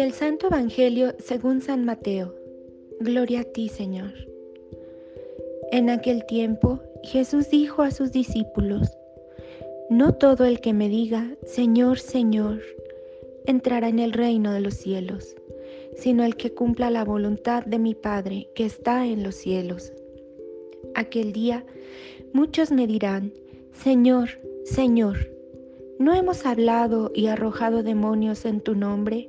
Del Santo Evangelio según San Mateo. Gloria a ti, Señor. En aquel tiempo Jesús dijo a sus discípulos, No todo el que me diga, Señor, Señor, entrará en el reino de los cielos, sino el que cumpla la voluntad de mi Padre que está en los cielos. Aquel día muchos me dirán, Señor, Señor, ¿no hemos hablado y arrojado demonios en tu nombre?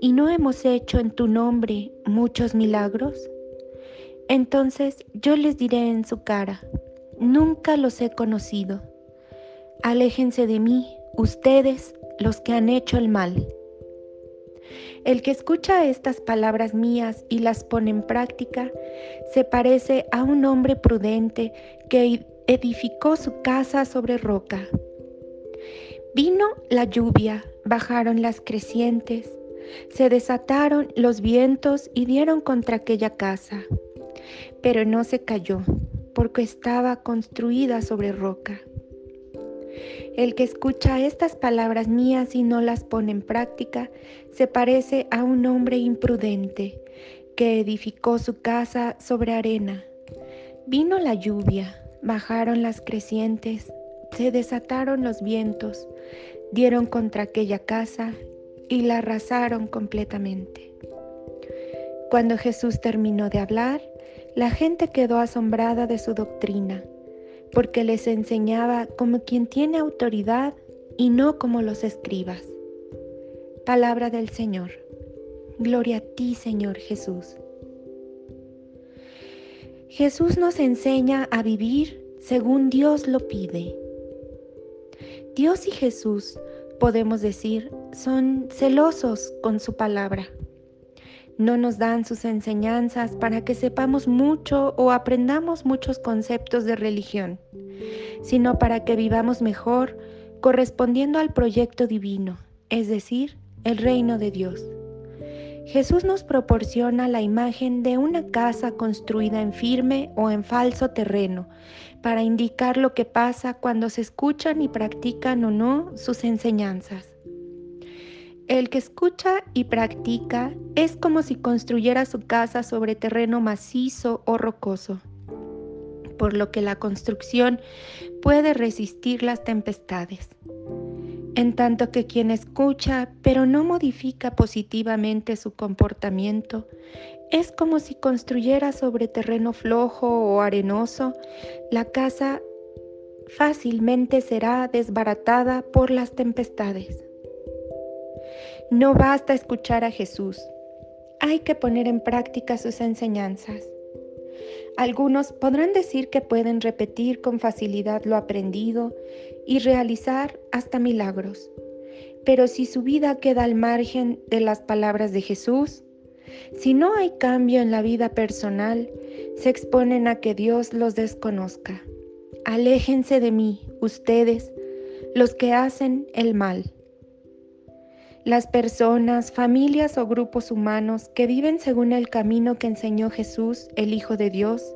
¿Y no hemos hecho en tu nombre muchos milagros? Entonces yo les diré en su cara, nunca los he conocido. Aléjense de mí, ustedes, los que han hecho el mal. El que escucha estas palabras mías y las pone en práctica, se parece a un hombre prudente que edificó su casa sobre roca. Vino la lluvia, bajaron las crecientes, se desataron los vientos y dieron contra aquella casa, pero no se cayó, porque estaba construida sobre roca. El que escucha estas palabras mías y no las pone en práctica, se parece a un hombre imprudente que edificó su casa sobre arena. Vino la lluvia, bajaron las crecientes, se desataron los vientos, dieron contra aquella casa y la arrasaron completamente. Cuando Jesús terminó de hablar, la gente quedó asombrada de su doctrina, porque les enseñaba como quien tiene autoridad y no como los escribas. Palabra del Señor. Gloria a ti, Señor Jesús. Jesús nos enseña a vivir según Dios lo pide. Dios y Jesús podemos decir, son celosos con su palabra. No nos dan sus enseñanzas para que sepamos mucho o aprendamos muchos conceptos de religión, sino para que vivamos mejor correspondiendo al proyecto divino, es decir, el reino de Dios. Jesús nos proporciona la imagen de una casa construida en firme o en falso terreno, para indicar lo que pasa cuando se escuchan y practican o no sus enseñanzas. El que escucha y practica es como si construyera su casa sobre terreno macizo o rocoso, por lo que la construcción puede resistir las tempestades en tanto que quien escucha pero no modifica positivamente su comportamiento, es como si construyera sobre terreno flojo o arenoso, la casa fácilmente será desbaratada por las tempestades. No basta escuchar a Jesús, hay que poner en práctica sus enseñanzas. Algunos podrán decir que pueden repetir con facilidad lo aprendido y realizar hasta milagros. Pero si su vida queda al margen de las palabras de Jesús, si no hay cambio en la vida personal, se exponen a que Dios los desconozca. Aléjense de mí, ustedes, los que hacen el mal. Las personas, familias o grupos humanos que viven según el camino que enseñó Jesús, el Hijo de Dios,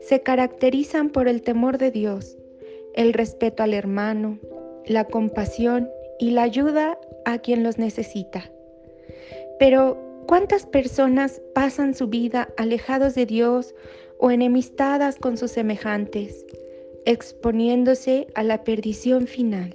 se caracterizan por el temor de Dios, el respeto al hermano, la compasión y la ayuda a quien los necesita. Pero, ¿cuántas personas pasan su vida alejados de Dios o enemistadas con sus semejantes, exponiéndose a la perdición final?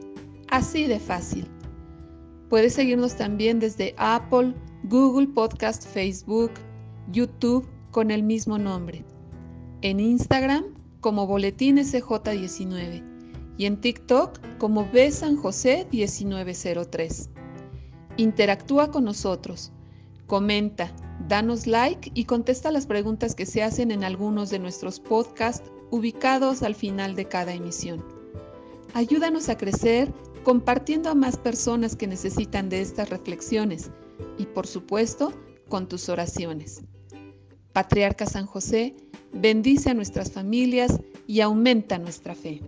Así de fácil. Puedes seguirnos también desde Apple, Google Podcast, Facebook, YouTube con el mismo nombre. En Instagram como Boletín SJ19 y en TikTok como B San José 1903. Interactúa con nosotros, comenta, danos like y contesta las preguntas que se hacen en algunos de nuestros podcasts ubicados al final de cada emisión. Ayúdanos a crecer compartiendo a más personas que necesitan de estas reflexiones y por supuesto con tus oraciones. Patriarca San José, bendice a nuestras familias y aumenta nuestra fe.